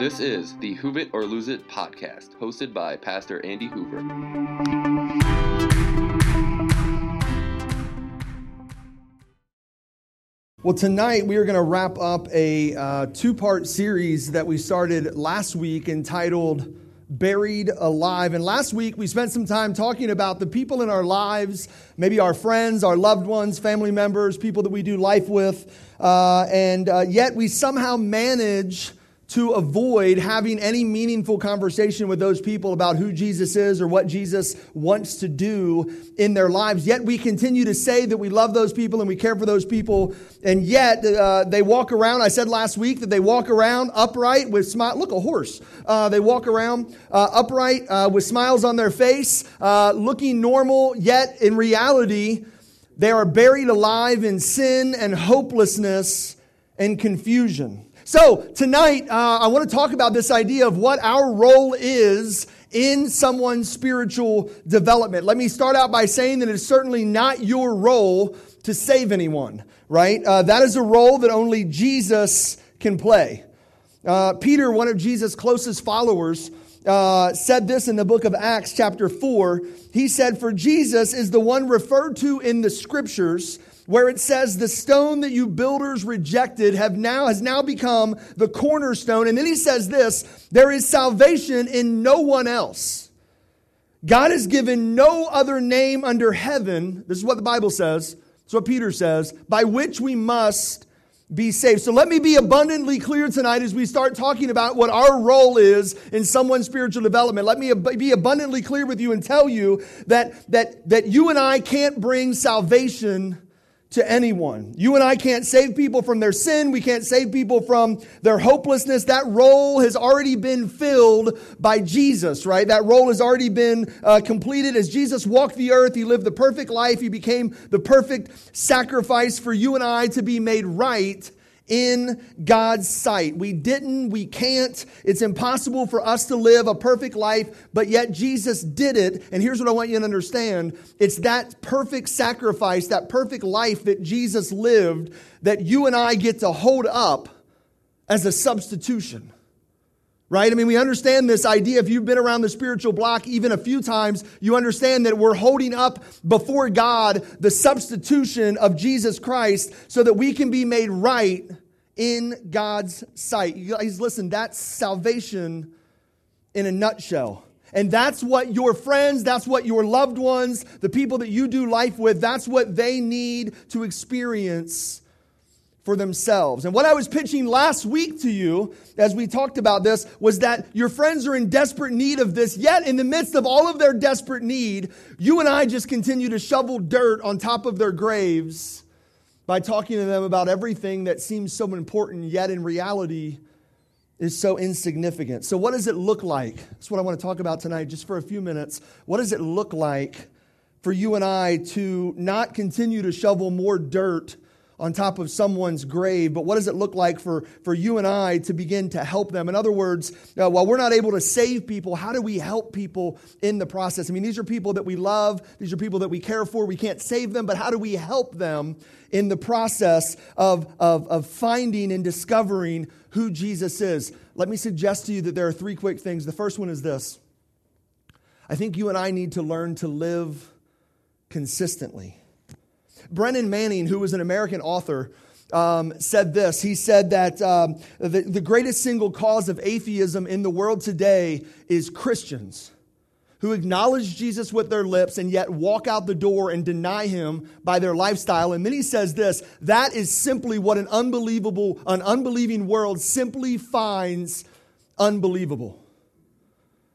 This is the Hoove It or Lose It podcast, hosted by Pastor Andy Hoover. Well, tonight we are going to wrap up a uh, two part series that we started last week entitled Buried Alive. And last week we spent some time talking about the people in our lives, maybe our friends, our loved ones, family members, people that we do life with, uh, and uh, yet we somehow manage to avoid having any meaningful conversation with those people about who Jesus is or what Jesus wants to do in their lives. Yet we continue to say that we love those people and we care for those people. And yet uh, they walk around. I said last week that they walk around upright with smile. Look, a horse. Uh, they walk around uh, upright uh, with smiles on their face, uh, looking normal. Yet in reality, they are buried alive in sin and hopelessness and confusion. So, tonight, uh, I want to talk about this idea of what our role is in someone's spiritual development. Let me start out by saying that it's certainly not your role to save anyone, right? Uh, that is a role that only Jesus can play. Uh, Peter, one of Jesus' closest followers, uh, said this in the book of Acts, chapter 4. He said, For Jesus is the one referred to in the scriptures where it says the stone that you builders rejected have now has now become the cornerstone and then he says this there is salvation in no one else god has given no other name under heaven this is what the bible says it's what peter says by which we must be saved. So let me be abundantly clear tonight as we start talking about what our role is in someone's spiritual development. Let me be abundantly clear with you and tell you that, that, that you and I can't bring salvation to anyone. You and I can't save people from their sin. We can't save people from their hopelessness. That role has already been filled by Jesus, right? That role has already been uh, completed. As Jesus walked the earth, he lived the perfect life. He became the perfect sacrifice for you and I to be made right in God's sight. We didn't, we can't. It's impossible for us to live a perfect life, but yet Jesus did it. And here's what I want you to understand it's that perfect sacrifice, that perfect life that Jesus lived, that you and I get to hold up as a substitution. Right? I mean, we understand this idea. If you've been around the spiritual block even a few times, you understand that we're holding up before God the substitution of Jesus Christ so that we can be made right in God's sight. You guys, listen, that's salvation in a nutshell. And that's what your friends, that's what your loved ones, the people that you do life with, that's what they need to experience for themselves. And what I was pitching last week to you as we talked about this was that your friends are in desperate need of this, yet in the midst of all of their desperate need, you and I just continue to shovel dirt on top of their graves by talking to them about everything that seems so important, yet in reality is so insignificant. So, what does it look like? That's what I want to talk about tonight, just for a few minutes. What does it look like for you and I to not continue to shovel more dirt on top of someone's grave, but what does it look like for, for you and I to begin to help them? In other words, uh, while we're not able to save people, how do we help people in the process? I mean, these are people that we love, these are people that we care for. We can't save them, but how do we help them in the process of, of, of finding and discovering who Jesus is? Let me suggest to you that there are three quick things. The first one is this I think you and I need to learn to live consistently. Brennan Manning, who was an American author, um, said this. He said that um, the, the greatest single cause of atheism in the world today is Christians who acknowledge Jesus with their lips and yet walk out the door and deny him by their lifestyle. And then he says this that is simply what an unbelievable, an unbelieving world simply finds unbelievable.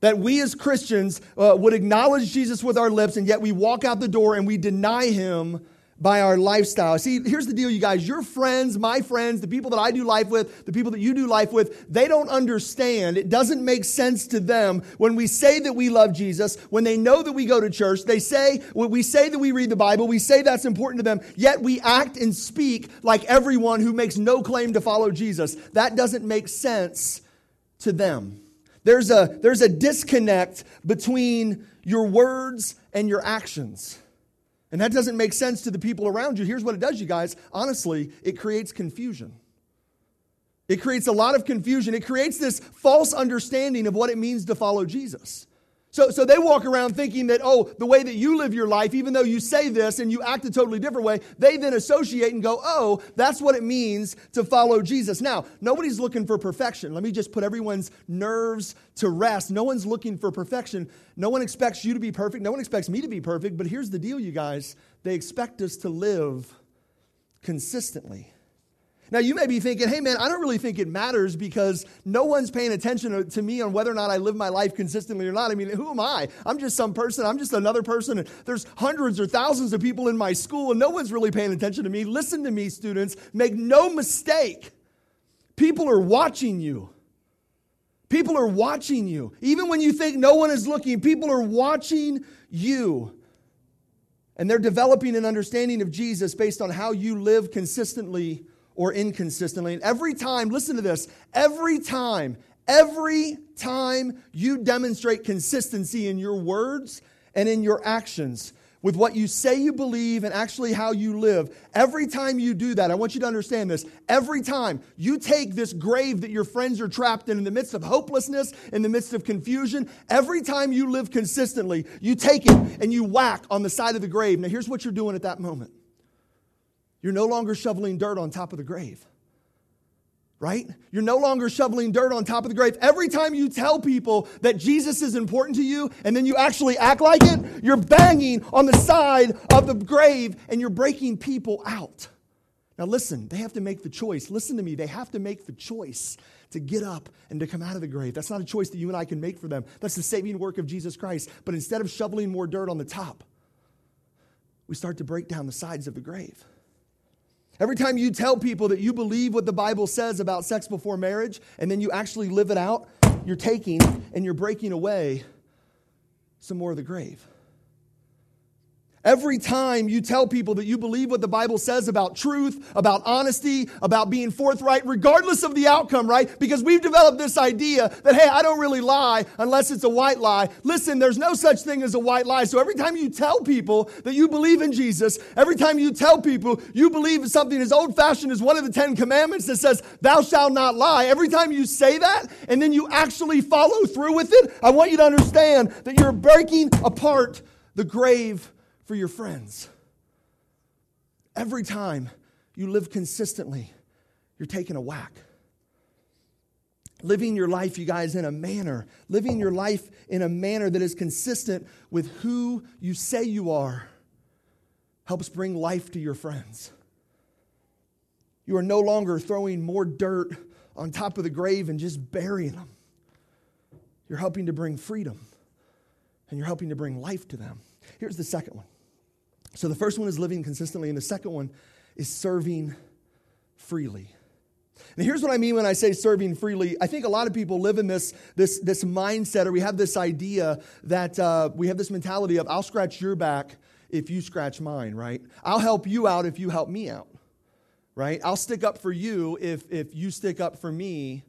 That we as Christians uh, would acknowledge Jesus with our lips and yet we walk out the door and we deny him by our lifestyle. See, here's the deal, you guys. Your friends, my friends, the people that I do life with, the people that you do life with, they don't understand. It doesn't make sense to them when we say that we love Jesus, when they know that we go to church, they say, we say that we read the Bible, we say that's important to them, yet we act and speak like everyone who makes no claim to follow Jesus. That doesn't make sense to them. There's a, there's a disconnect between your words and your actions. And that doesn't make sense to the people around you. Here's what it does, you guys. Honestly, it creates confusion. It creates a lot of confusion. It creates this false understanding of what it means to follow Jesus. So, so they walk around thinking that, oh, the way that you live your life, even though you say this and you act a totally different way, they then associate and go, oh, that's what it means to follow Jesus. Now, nobody's looking for perfection. Let me just put everyone's nerves to rest. No one's looking for perfection. No one expects you to be perfect. No one expects me to be perfect. But here's the deal, you guys they expect us to live consistently. Now, you may be thinking, hey, man, I don't really think it matters because no one's paying attention to me on whether or not I live my life consistently or not. I mean, who am I? I'm just some person. I'm just another person. And there's hundreds or thousands of people in my school, and no one's really paying attention to me. Listen to me, students. Make no mistake. People are watching you. People are watching you. Even when you think no one is looking, people are watching you. And they're developing an understanding of Jesus based on how you live consistently or inconsistently. And every time, listen to this, every time, every time you demonstrate consistency in your words and in your actions, with what you say you believe and actually how you live. Every time you do that, I want you to understand this. Every time you take this grave that your friends are trapped in, in the midst of hopelessness, in the midst of confusion, every time you live consistently, you take it and you whack on the side of the grave. Now, here's what you're doing at that moment you're no longer shoveling dirt on top of the grave. Right? You're no longer shoveling dirt on top of the grave. Every time you tell people that Jesus is important to you and then you actually act like it, you're banging on the side of the grave and you're breaking people out. Now, listen, they have to make the choice. Listen to me. They have to make the choice to get up and to come out of the grave. That's not a choice that you and I can make for them. That's the saving work of Jesus Christ. But instead of shoveling more dirt on the top, we start to break down the sides of the grave. Every time you tell people that you believe what the Bible says about sex before marriage and then you actually live it out, you're taking and you're breaking away some more of the grave. Every time you tell people that you believe what the Bible says about truth, about honesty, about being forthright, regardless of the outcome, right? Because we've developed this idea that, hey, I don't really lie unless it's a white lie. Listen, there's no such thing as a white lie. So every time you tell people that you believe in Jesus, every time you tell people you believe in something as old fashioned as one of the Ten Commandments that says, thou shalt not lie, every time you say that and then you actually follow through with it, I want you to understand that you're breaking apart the grave for your friends. Every time you live consistently, you're taking a whack. Living your life, you guys, in a manner, living your life in a manner that is consistent with who you say you are, helps bring life to your friends. You are no longer throwing more dirt on top of the grave and just burying them. You're helping to bring freedom and you're helping to bring life to them. Here's the second one so the first one is living consistently, and the second one is serving freely. And here's what I mean when I say serving freely. I think a lot of people live in this, this, this mindset, or we have this idea that uh, we have this mentality of, I'll scratch your back if you scratch mine, right? I'll help you out if you help me out, right? I'll stick up for you if, if you stick up for me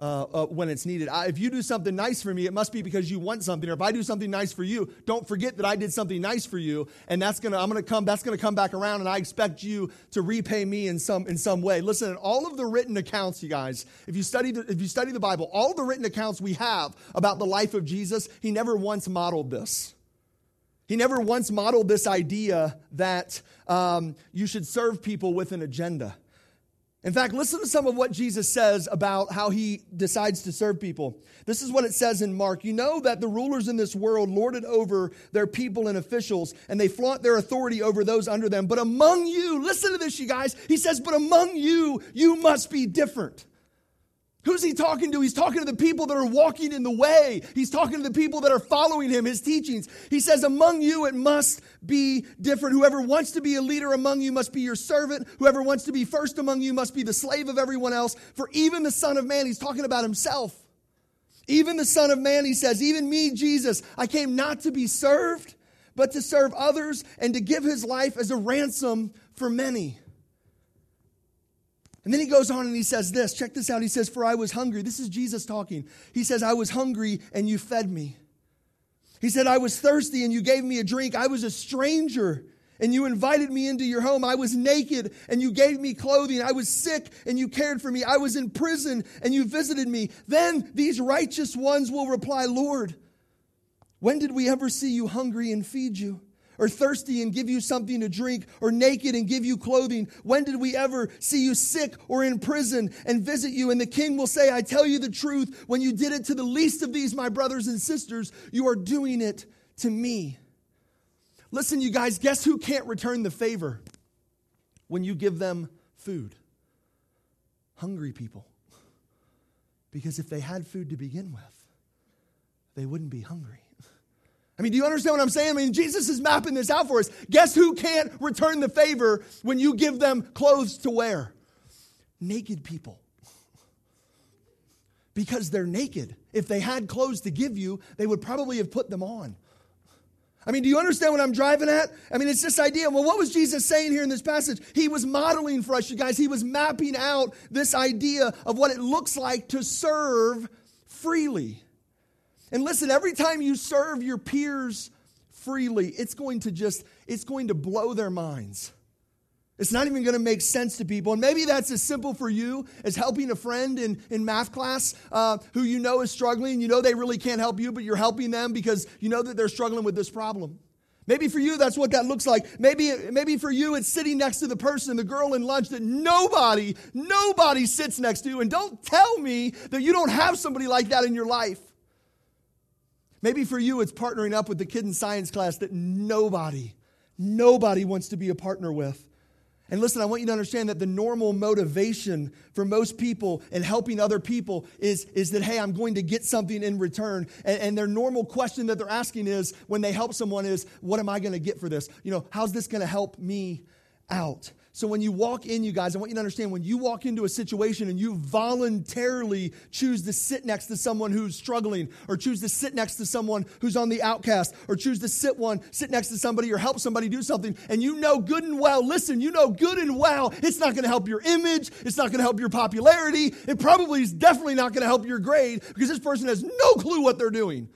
uh, uh, when it's needed. I, if you do something nice for me, it must be because you want something. Or if I do something nice for you, don't forget that I did something nice for you, and that's gonna I'm gonna come that's gonna come back around, and I expect you to repay me in some in some way. Listen, all of the written accounts, you guys, if you study the, if you study the Bible, all the written accounts we have about the life of Jesus, he never once modeled this. He never once modeled this idea that um, you should serve people with an agenda. In fact, listen to some of what Jesus says about how he decides to serve people. This is what it says in Mark. You know that the rulers in this world lord it over their people and officials, and they flaunt their authority over those under them. But among you, listen to this, you guys. He says, But among you, you must be different. Who's he talking to? He's talking to the people that are walking in the way. He's talking to the people that are following him, his teachings. He says, Among you, it must be different. Whoever wants to be a leader among you must be your servant. Whoever wants to be first among you must be the slave of everyone else. For even the Son of Man, he's talking about himself. Even the Son of Man, he says, Even me, Jesus, I came not to be served, but to serve others and to give his life as a ransom for many. And then he goes on and he says this. Check this out. He says, For I was hungry. This is Jesus talking. He says, I was hungry and you fed me. He said, I was thirsty and you gave me a drink. I was a stranger and you invited me into your home. I was naked and you gave me clothing. I was sick and you cared for me. I was in prison and you visited me. Then these righteous ones will reply, Lord, when did we ever see you hungry and feed you? Or thirsty and give you something to drink, or naked and give you clothing? When did we ever see you sick or in prison and visit you? And the king will say, I tell you the truth, when you did it to the least of these, my brothers and sisters, you are doing it to me. Listen, you guys, guess who can't return the favor when you give them food? Hungry people. Because if they had food to begin with, they wouldn't be hungry. I mean, do you understand what I'm saying? I mean, Jesus is mapping this out for us. Guess who can't return the favor when you give them clothes to wear? Naked people. Because they're naked. If they had clothes to give you, they would probably have put them on. I mean, do you understand what I'm driving at? I mean, it's this idea. Well, what was Jesus saying here in this passage? He was modeling for us, you guys. He was mapping out this idea of what it looks like to serve freely. And listen, every time you serve your peers freely, it's going to just, it's going to blow their minds. It's not even going to make sense to people. And maybe that's as simple for you as helping a friend in, in math class uh, who you know is struggling. You know they really can't help you, but you're helping them because you know that they're struggling with this problem. Maybe for you, that's what that looks like. Maybe, maybe for you, it's sitting next to the person, the girl in lunch that nobody, nobody sits next to. And don't tell me that you don't have somebody like that in your life. Maybe for you, it's partnering up with the kid in science class that nobody, nobody wants to be a partner with. And listen, I want you to understand that the normal motivation for most people in helping other people is, is that, hey, I'm going to get something in return. And, and their normal question that they're asking is when they help someone is, what am I going to get for this? You know, how's this going to help me out? So when you walk in, you guys, I want you to understand when you walk into a situation and you voluntarily choose to sit next to someone who's struggling, or choose to sit next to someone who's on the outcast, or choose to sit one, sit next to somebody or help somebody do something, and you know good and well, listen, you know good and well, it's not gonna help your image, it's not gonna help your popularity, it probably is definitely not gonna help your grade because this person has no clue what they're doing.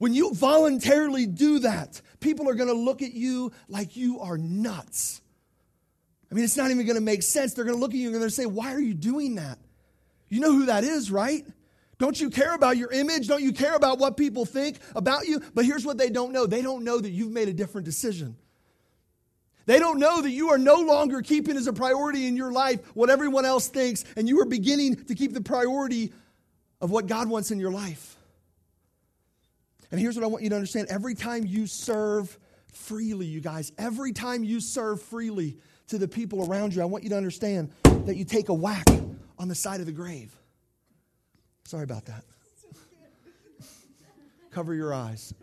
When you voluntarily do that, people are going to look at you like you are nuts. I mean, it's not even going to make sense. They're going to look at you and they're going to say, Why are you doing that? You know who that is, right? Don't you care about your image? Don't you care about what people think about you? But here's what they don't know they don't know that you've made a different decision. They don't know that you are no longer keeping as a priority in your life what everyone else thinks, and you are beginning to keep the priority of what God wants in your life. And here's what I want you to understand every time you serve freely, you guys, every time you serve freely to the people around you, I want you to understand that you take a whack on the side of the grave. Sorry about that. Cover your eyes.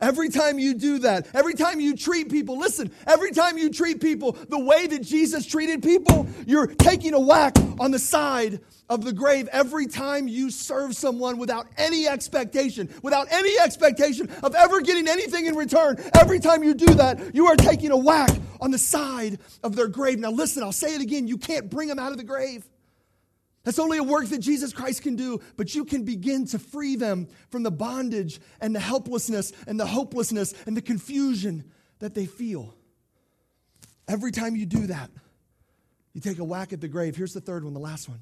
Every time you do that, every time you treat people, listen, every time you treat people the way that Jesus treated people, you're taking a whack on the side of the grave every time you serve someone without any expectation, without any expectation of ever getting anything in return. Every time you do that, you are taking a whack on the side of their grave. Now, listen, I'll say it again you can't bring them out of the grave. That's only a work that Jesus Christ can do, but you can begin to free them from the bondage and the helplessness and the hopelessness and the confusion that they feel. Every time you do that, you take a whack at the grave. Here's the third one, the last one.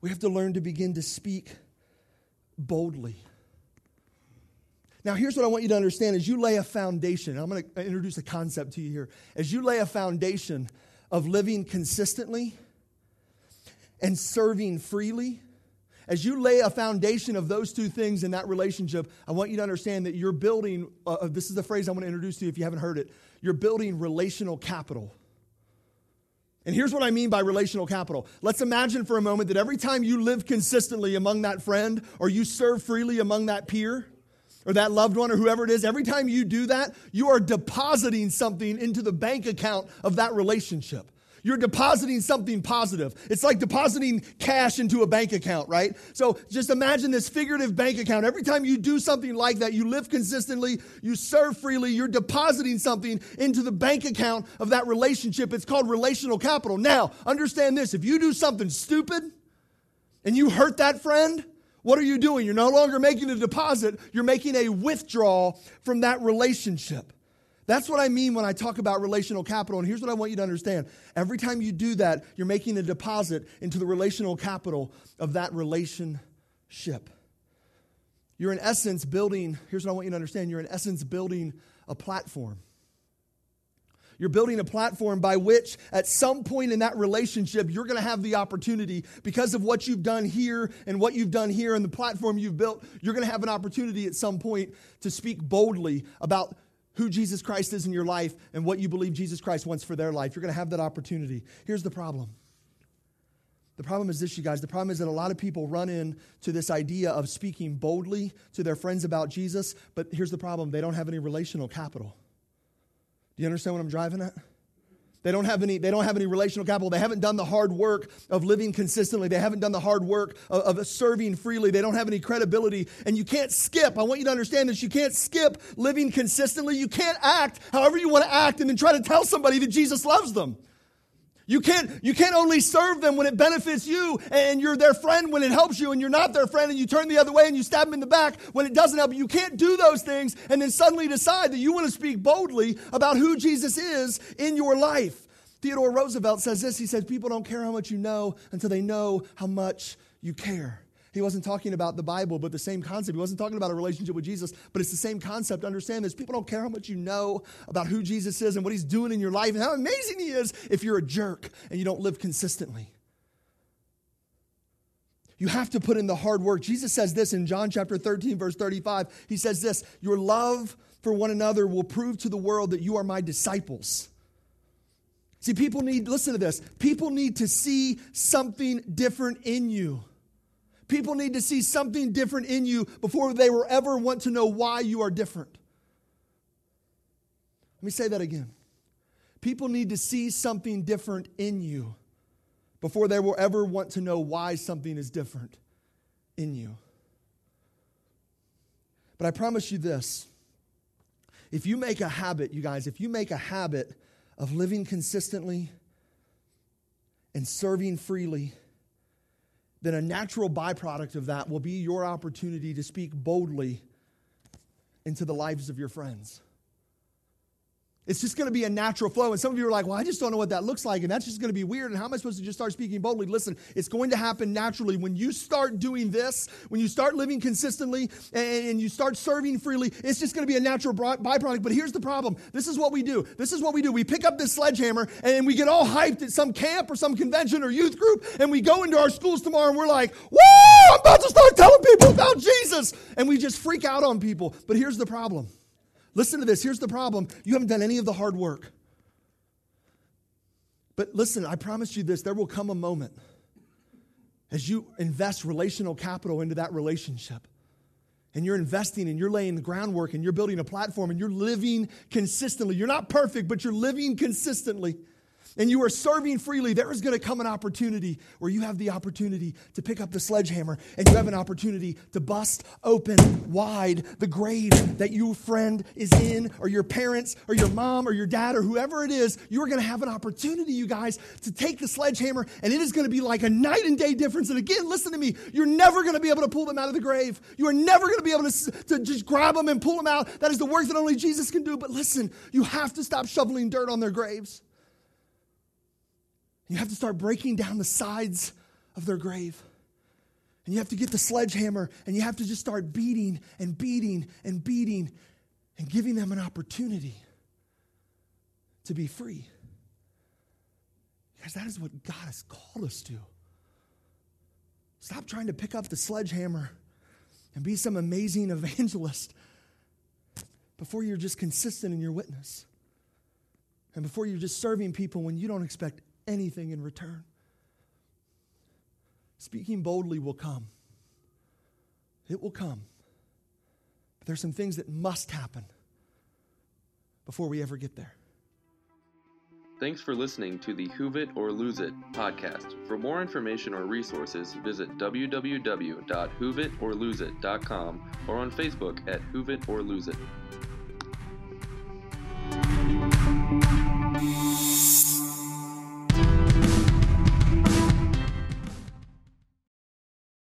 We have to learn to begin to speak boldly. Now, here's what I want you to understand as you lay a foundation, I'm going to introduce a concept to you here. As you lay a foundation of living consistently, and serving freely, as you lay a foundation of those two things in that relationship, I want you to understand that you're building, uh, uh, this is the phrase I want to introduce to you if you haven't heard it. You're building relational capital. And here's what I mean by relational capital. Let's imagine for a moment that every time you live consistently among that friend or you serve freely among that peer or that loved one or whoever it is, every time you do that, you are depositing something into the bank account of that relationship. You're depositing something positive. It's like depositing cash into a bank account, right? So just imagine this figurative bank account. Every time you do something like that, you live consistently, you serve freely, you're depositing something into the bank account of that relationship. It's called relational capital. Now, understand this if you do something stupid and you hurt that friend, What are you doing? You're no longer making a deposit, you're making a withdrawal from that relationship. That's what I mean when I talk about relational capital. And here's what I want you to understand every time you do that, you're making a deposit into the relational capital of that relationship. You're in essence building, here's what I want you to understand you're in essence building a platform. You're building a platform by which, at some point in that relationship, you're going to have the opportunity, because of what you've done here and what you've done here and the platform you've built, you're going to have an opportunity at some point to speak boldly about who Jesus Christ is in your life and what you believe Jesus Christ wants for their life. You're going to have that opportunity. Here's the problem. The problem is this, you guys. The problem is that a lot of people run into this idea of speaking boldly to their friends about Jesus, but here's the problem they don't have any relational capital. Do you understand what I'm driving at? They don't have any, they don't have any relational capital. They haven't done the hard work of living consistently. They haven't done the hard work of, of, serving freely. They don't have any credibility. And you can't skip. I want you to understand this. You can't skip living consistently. You can't act however you want to act and then try to tell somebody that Jesus loves them. You can't, you can't only serve them when it benefits you and you're their friend when it helps you and you're not their friend and you turn the other way and you stab them in the back when it doesn't help you. You can't do those things and then suddenly decide that you want to speak boldly about who Jesus is in your life. Theodore Roosevelt says this. He says, People don't care how much you know until they know how much you care. He wasn't talking about the Bible, but the same concept. He wasn't talking about a relationship with Jesus, but it's the same concept. Understand this. People don't care how much you know about who Jesus is and what he's doing in your life and how amazing he is if you're a jerk and you don't live consistently. You have to put in the hard work. Jesus says this in John chapter 13, verse 35. He says this Your love for one another will prove to the world that you are my disciples. See, people need, listen to this, people need to see something different in you. People need to see something different in you before they will ever want to know why you are different. Let me say that again. People need to see something different in you before they will ever want to know why something is different in you. But I promise you this if you make a habit, you guys, if you make a habit of living consistently and serving freely, then a natural byproduct of that will be your opportunity to speak boldly into the lives of your friends. It's just going to be a natural flow. And some of you are like, well, I just don't know what that looks like. And that's just going to be weird. And how am I supposed to just start speaking boldly? Listen, it's going to happen naturally. When you start doing this, when you start living consistently and, you start serving freely, it's just going to be a natural byproduct. But here's the problem this is what we do. This is what we do. We pick up this sledgehammer and we get all hyped at some camp or some convention or youth group. And we go into our schools tomorrow and we're like, whoa, I'm about to start telling people about Jesus. And we just freak out on people. But here's the problem Listen to this. Here's the problem you haven't done any of the hard work. But listen, I promise you this there will come a moment as you invest relational capital into that relationship. And you're investing and you're laying the groundwork and you're building a platform and you're living consistently. You're not perfect, but you're living consistently and you are serving freely, there is going to come an opportunity where you have the opportunity to pick up the sledgehammer and you have an opportunity to bust open wide the grave that your friend is in, or your parents, or your mom, or your dad, or whoever it is. You are going to have an opportunity, you guys, to take the sledgehammer, and it is going to be like a night and day difference. And again, listen to me, you're never going to be able to pull them out of the grave. You are never going to be able to, to just grab them and pull them out. That is the work that only Jesus can do. But listen, you have to stop shoveling dirt on their graves. You have to start breaking down the sides of their grave. And you have to get the sledgehammer and you have to just start beating and beating and beating and giving them an opportunity to be free. Because that is what God has called us to. Stop trying to pick up the sledgehammer and be some amazing evangelist before you're just consistent in your witness. And before you're just serving people when you don't expect anything in return. Speaking boldly will come. It will come. But there's some things that must happen before we ever get there. Thanks for listening to the Hoove It or Lose It podcast. For more information or resources, visit www.hooveitorloseit.com or on Facebook at Hoove It or Lose It.